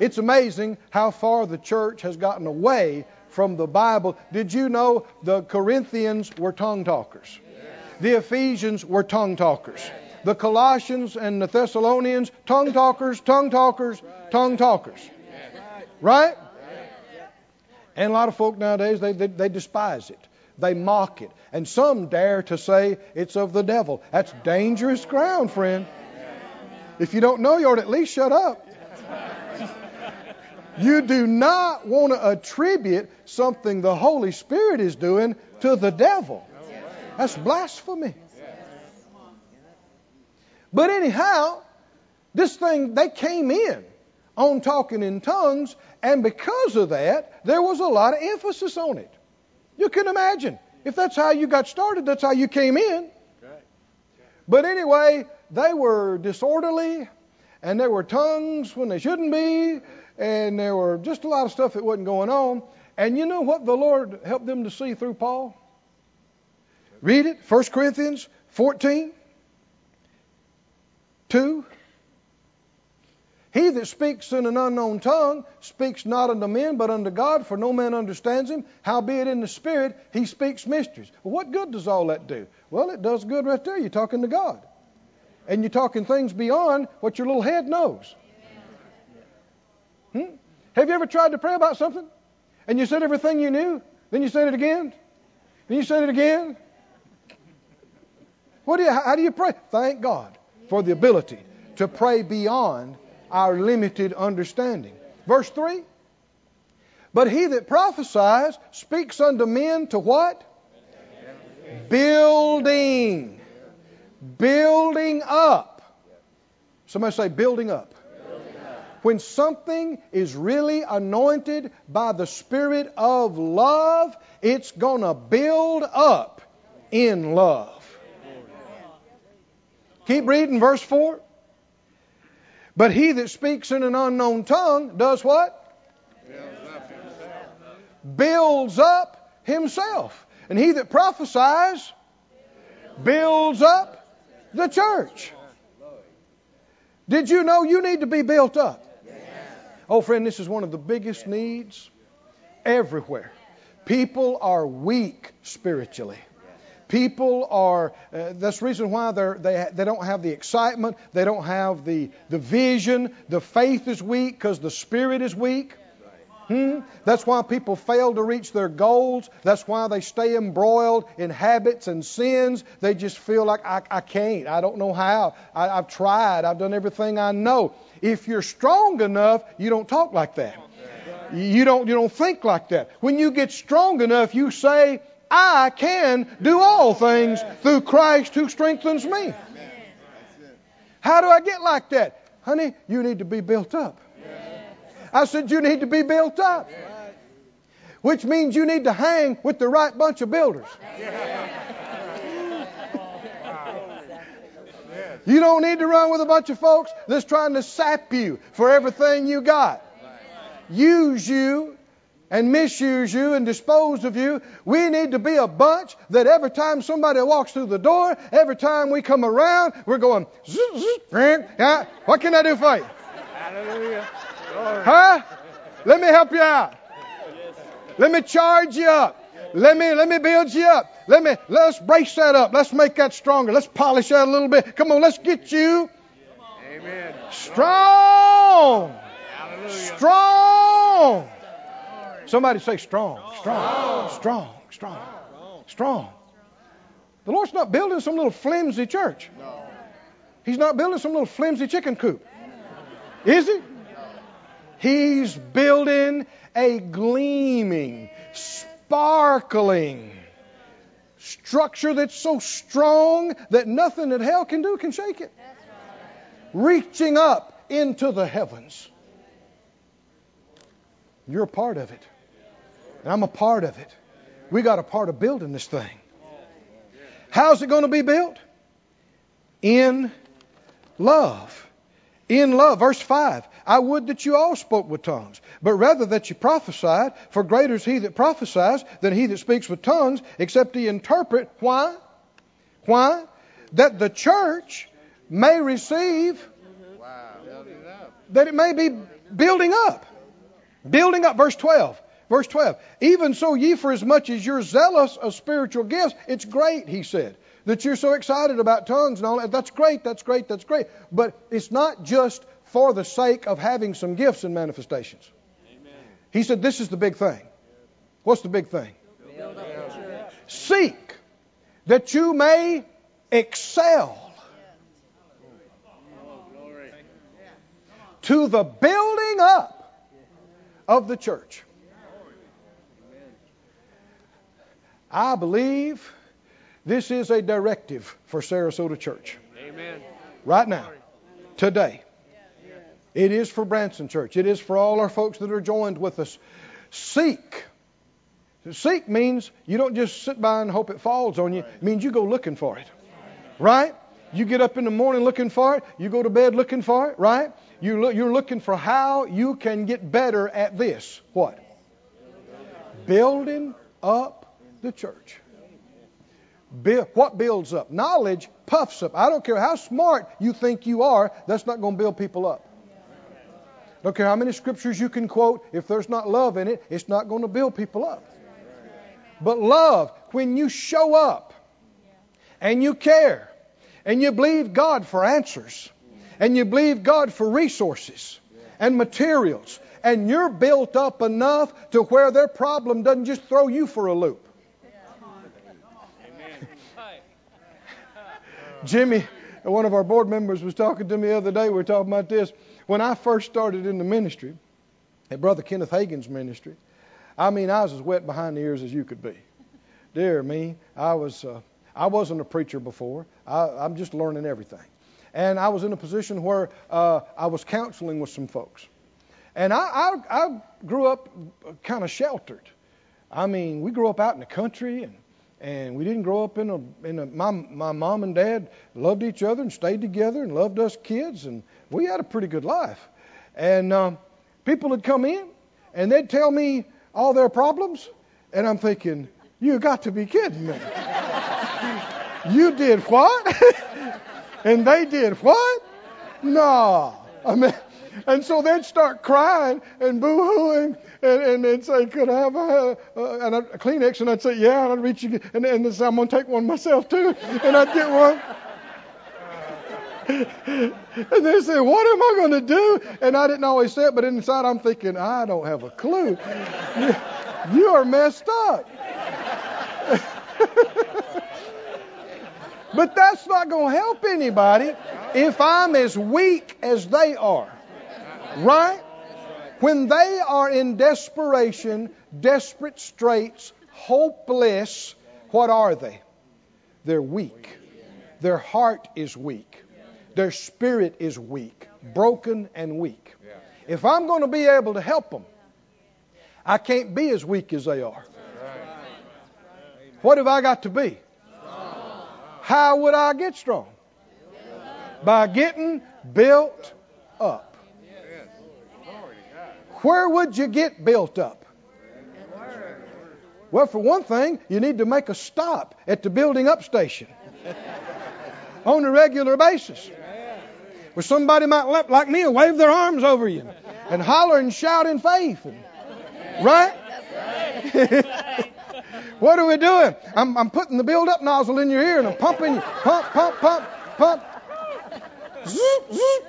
It's amazing how far the church has gotten away from the Bible. Did you know the Corinthians were tongue talkers? The Ephesians were tongue talkers. The Colossians and the Thessalonians, tongue talkers, tongue talkers, tongue talkers. Right? And a lot of folk nowadays, they, they, they despise it. They mock it. And some dare to say it's of the devil. That's dangerous ground, friend. If you don't know, you ought to at least shut up. You do not want to attribute something the Holy Spirit is doing to the devil. That's blasphemy. But anyhow, this thing, they came in on talking in tongues, and because of that, there was a lot of emphasis on it. You can imagine. If that's how you got started, that's how you came in. But anyway, they were disorderly, and there were tongues when they shouldn't be, and there were just a lot of stuff that wasn't going on. And you know what the Lord helped them to see through Paul? Read it, 1 Corinthians 14, 2. He that speaks in an unknown tongue speaks not unto men, but unto God, for no man understands him. Howbeit in the Spirit he speaks mysteries. Well, what good does all that do? Well, it does good right there. You're talking to God. And you're talking things beyond what your little head knows. Hmm? Have you ever tried to pray about something? And you said everything you knew? Then you said it again? Then you said it again? What do you, how do you pray? Thank God for the ability to pray beyond our limited understanding. Verse 3 But he that prophesies speaks unto men to what? Building. Building up. Somebody say, building up. When something is really anointed by the Spirit of love, it's going to build up in love. Keep reading verse 4. But he that speaks in an unknown tongue does what? Builds up himself. And he that prophesies builds up the church. Did you know you need to be built up? Oh, friend, this is one of the biggest needs everywhere. People are weak spiritually. People are, uh, that's the reason why they're, they, they don't have the excitement, they don't have the, the vision, the faith is weak because the spirit is weak. Hmm? That's why people fail to reach their goals. That's why they stay embroiled in habits and sins. They just feel like, I, I can't. I don't know how. I, I've tried. I've done everything I know. If you're strong enough, you don't talk like that. You don't, you don't think like that. When you get strong enough, you say, I can do all things through Christ who strengthens me. How do I get like that? Honey, you need to be built up. I said, You need to be built up. which means you need to hang with the right bunch of builders. You don't need to run with a bunch of folks that's trying to sap you for everything you got. Use you and misuse you and dispose of you. We need to be a bunch that every time somebody walks through the door, every time we come around, we're going, yeah, what can I do for you? Hallelujah. Huh? Let me help you out. Let me charge you up. Let me let me build you up. Let me let's brace that up. Let's make that stronger. Let's polish that a little bit. Come on, let's get you Amen. strong. Hallelujah. Strong. Somebody say strong. Strong. Strong. Strong. Strong. The Lord's not building some little flimsy church. He's not building some little flimsy chicken coop. Is he? He's building a gleaming, sparkling structure that's so strong that nothing that hell can do can shake it. Reaching up into the heavens. You're a part of it. And I'm a part of it. We got a part of building this thing. How's it going to be built? In love. In love. Verse 5 I would that you all spoke with tongues, but rather that you prophesied, for greater is he that prophesies than he that speaks with tongues, except he interpret. Why? Why? That the church may receive, that it may be building up. Building up. Verse 12. Verse 12. Even so, ye, for as much as you're zealous of spiritual gifts, it's great, he said, that you're so excited about tongues and all that. That's great, that's great, that's great. But it's not just for the sake of having some gifts and manifestations. Amen. He said, This is the big thing. What's the big thing? Seek that you may excel to the building up of the church. I believe this is a directive for Sarasota Church Amen. right now, today. It is for Branson Church. It is for all our folks that are joined with us. Seek. Seek means you don't just sit by and hope it falls on you. It means you go looking for it. Right? You get up in the morning looking for it. You go to bed looking for it. Right? You look, you're looking for how you can get better at this. What? Building up the church. What builds up? Knowledge puffs up. I don't care how smart you think you are, that's not going to build people up. Don't care how many scriptures you can quote, if there's not love in it, it's not going to build people up. But love, when you show up and you care and you believe God for answers and you believe God for resources and materials and you're built up enough to where their problem doesn't just throw you for a loop. Jimmy, one of our board members, was talking to me the other day. We were talking about this. When I first started in the ministry, at Brother Kenneth Hagin's ministry, I mean, I was as wet behind the ears as you could be. Dear me, I was. Uh, I wasn't a preacher before. I, I'm just learning everything, and I was in a position where uh, I was counseling with some folks, and I, I, I grew up kind of sheltered. I mean, we grew up out in the country, and and we didn't grow up in a in a my my mom and dad loved each other and stayed together and loved us kids and we had a pretty good life. And um, people would come in and they'd tell me all their problems and I'm thinking you got to be kidding me. You did what? And they did what? No I mean and so they'd start crying and boo-hooing and, and they'd say, could I have a, uh, and a Kleenex? And I'd say, yeah. And I'd reach, and, and they'd say, I'm going to take one myself too. And I'd get one. and they say, what am I going to do? And I didn't always say it, but inside I'm thinking, I don't have a clue. You, you are messed up. but that's not going to help anybody if I'm as weak as they are. Right? When they are in desperation, desperate straits, hopeless, what are they? They're weak. Their heart is weak. Their spirit is weak, broken and weak. If I'm going to be able to help them, I can't be as weak as they are. What have I got to be? How would I get strong? By getting built up. Where would you get built up? Well, for one thing, you need to make a stop at the building up station on a regular basis. Where somebody might, leap like me, and wave their arms over you and holler and shout in faith. Right? what are we doing? I'm, I'm putting the build up nozzle in your ear and I'm pumping you. Pump, pump, pump, pump. Zoop, zoop.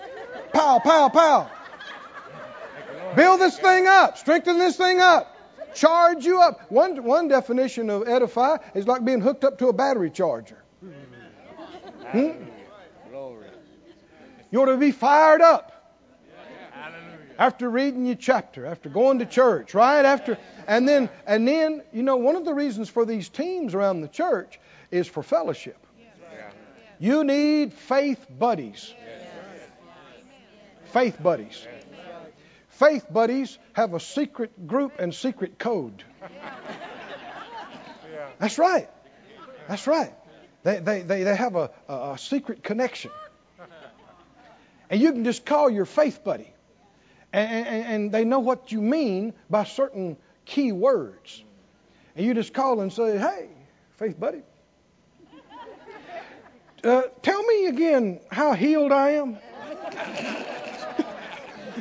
Pow, pow, pow. Build this thing up. Strengthen this thing up. Charge you up. One, one definition of edify is like being hooked up to a battery charger. Hmm? You ought to be fired up after reading your chapter, after going to church, right? After and then and then you know one of the reasons for these teams around the church is for fellowship. You need faith buddies. Faith buddies. Faith buddies have a secret group and secret code. That's right. That's right. They, they, they, they have a, a secret connection. And you can just call your faith buddy. And, and, and, they know what you mean by certain key words. And you just call and say, hey, faith buddy, uh, tell me again how healed I am.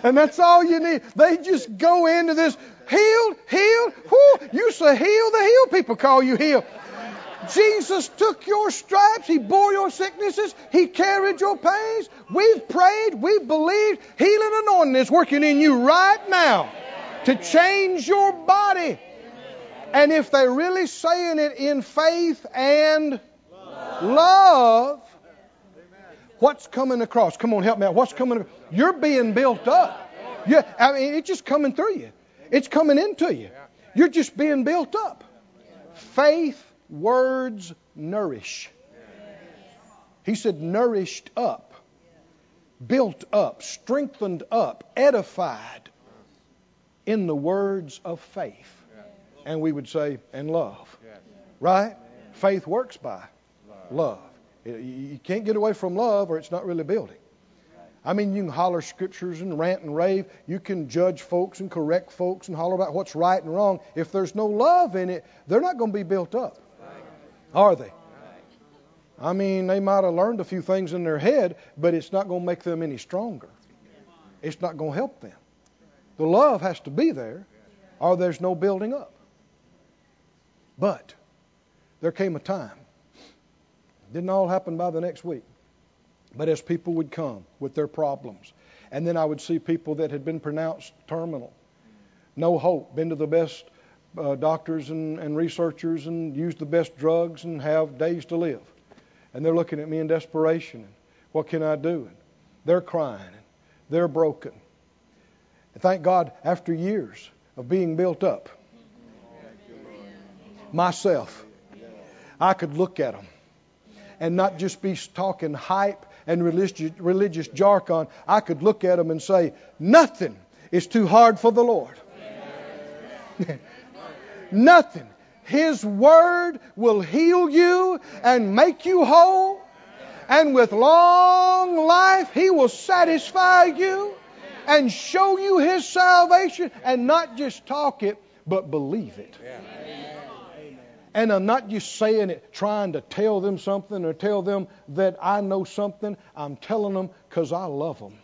And that's all you need. They just go into this healed, healed. Whoo, you say heal, the healed people call you healed. Jesus took your stripes. He bore your sicknesses. He carried your pains. We've prayed. We've believed. Healing anointing is working in you right now to change your body. And if they're really saying it in faith and love, what's coming across? Come on, help me out. What's coming? Across? You're being built up. Yeah, I mean, it's just coming through you. It's coming into you. You're just being built up. Faith words nourish. He said, nourished up, built up, strengthened up, edified in the words of faith. And we would say, and love. Right? Faith works by love. You can't get away from love or it's not really building. I mean, you can holler scriptures and rant and rave. You can judge folks and correct folks and holler about what's right and wrong. If there's no love in it, they're not going to be built up. Are they? I mean, they might have learned a few things in their head, but it's not going to make them any stronger. It's not going to help them. The love has to be there, or there's no building up. But there came a time didn't all happen by the next week. But as people would come with their problems, and then I would see people that had been pronounced terminal, no hope, been to the best uh, doctors and, and researchers and used the best drugs and have days to live. And they're looking at me in desperation. And what can I do? And they're crying. And they're broken. And thank God, after years of being built up, myself, I could look at them and not just be talking hype and religious, religious jargon. I could look at them and say, nothing is too hard for the Lord. nothing. His word will heal you and make you whole. And with long life, He will satisfy you and show you His salvation and not just talk it, but believe it. And I'm not just saying it trying to tell them something or tell them that I know something. I'm telling them because I love them.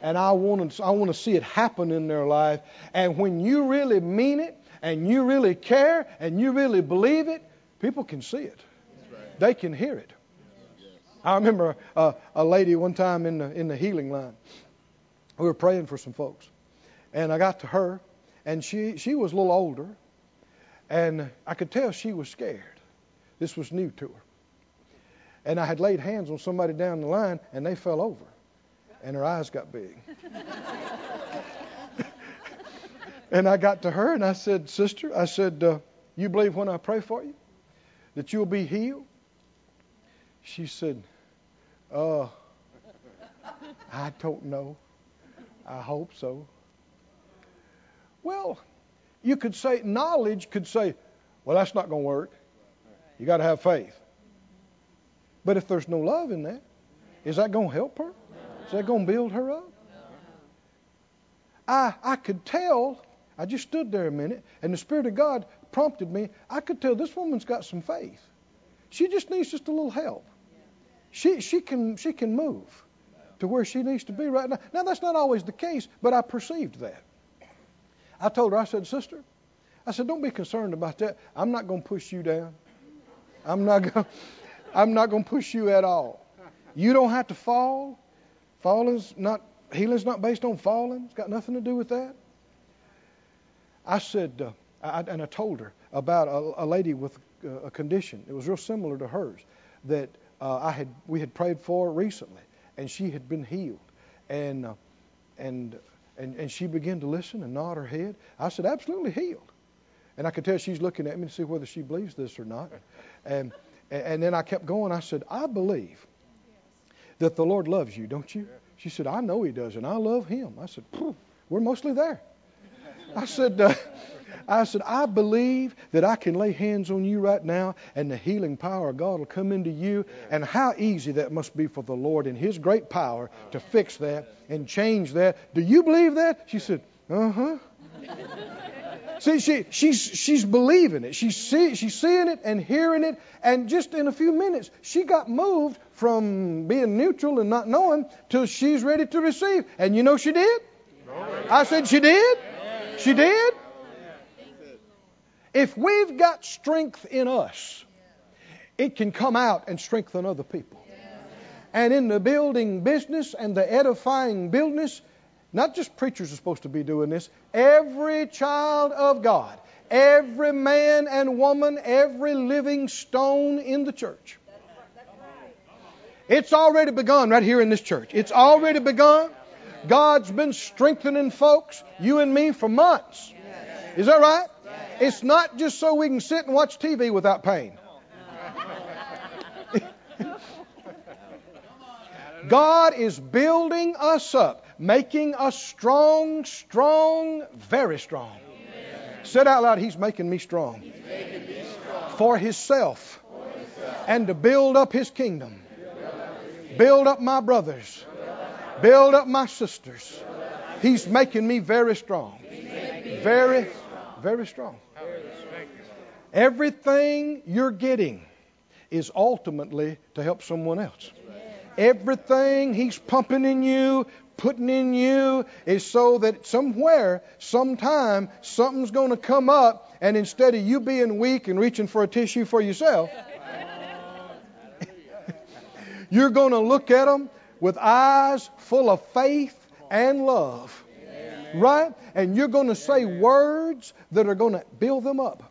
And I want, to, I want to see it happen in their life. And when you really mean it and you really care and you really believe it, people can see it. They can hear it. I remember a, a lady one time in the, in the healing line. We were praying for some folks. And I got to her, and she, she was a little older. And I could tell she was scared. This was new to her. And I had laid hands on somebody down the line, and they fell over. And her eyes got big. and I got to her, and I said, Sister, I said, uh, You believe when I pray for you that you'll be healed? She said, Uh, I don't know. I hope so. Well, you could say, knowledge could say, well, that's not going to work. You got to have faith. But if there's no love in that, is that going to help her? Is that going to build her up? I, I could tell, I just stood there a minute, and the Spirit of God prompted me. I could tell this woman's got some faith. She just needs just a little help. She, she, can, she can move to where she needs to be right now. Now, that's not always the case, but I perceived that. I told her, I said, Sister, I said, don't be concerned about that. I'm not going to push you down. I'm not going I'm not going to push you at all. You don't have to fall. Falling's not healing's not based on falling. It's got nothing to do with that. I said, uh, I, and I told her about a, a lady with uh, a condition. It was real similar to hers that uh, I had we had prayed for recently, and she had been healed, and uh, and and and she began to listen and nod her head. I said, absolutely healed, and I could tell she's looking at me to see whether she believes this or not, and and then I kept going. I said, I believe that the Lord loves you, don't you? She said, I know He does, and I love Him. I said, we're mostly there. I said, uh, I said, I believe that I can lay hands on you right now and the healing power of God will come into you. And how easy that must be for the Lord in His great power to fix that and change that. Do you believe that? She said, Uh huh. See, she, she's, she's believing it. She's, see, she's seeing it and hearing it. And just in a few minutes, she got moved from being neutral and not knowing till she's ready to receive. And you know she did? I said she did. She did. If we've got strength in us, it can come out and strengthen other people. And in the building business and the edifying business, not just preachers are supposed to be doing this, every child of God, every man and woman, every living stone in the church. It's already begun right here in this church. It's already begun. God's been strengthening folks, you and me, for months. Is that right? It's not just so we can sit and watch TV without pain. God is building us up, making us strong, strong, very strong. Said out loud, He's making me strong. Making me strong. For, himself, For Himself and to build up His kingdom. Build up my brothers. Build up my sisters. He's making me very strong. Very, very strong. Everything you're getting is ultimately to help someone else. Everything He's pumping in you, putting in you, is so that somewhere, sometime, something's going to come up, and instead of you being weak and reaching for a tissue for yourself, you're going to look at them with eyes full of faith and love. Right? And you're going to say words that are going to build them up.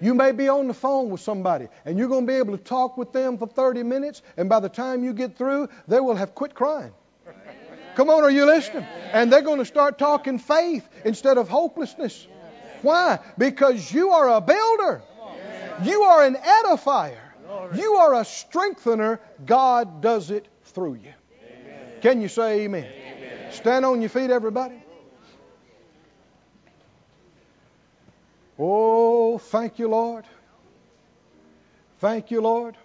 You may be on the phone with somebody and you're going to be able to talk with them for 30 minutes, and by the time you get through, they will have quit crying. Come on, are you listening? And they're going to start talking faith instead of hopelessness. Why? Because you are a builder, you are an edifier, you are a strengthener. God does it through you. Can you say amen? amen? Stand on your feet, everybody. Oh, thank you, Lord. Thank you, Lord.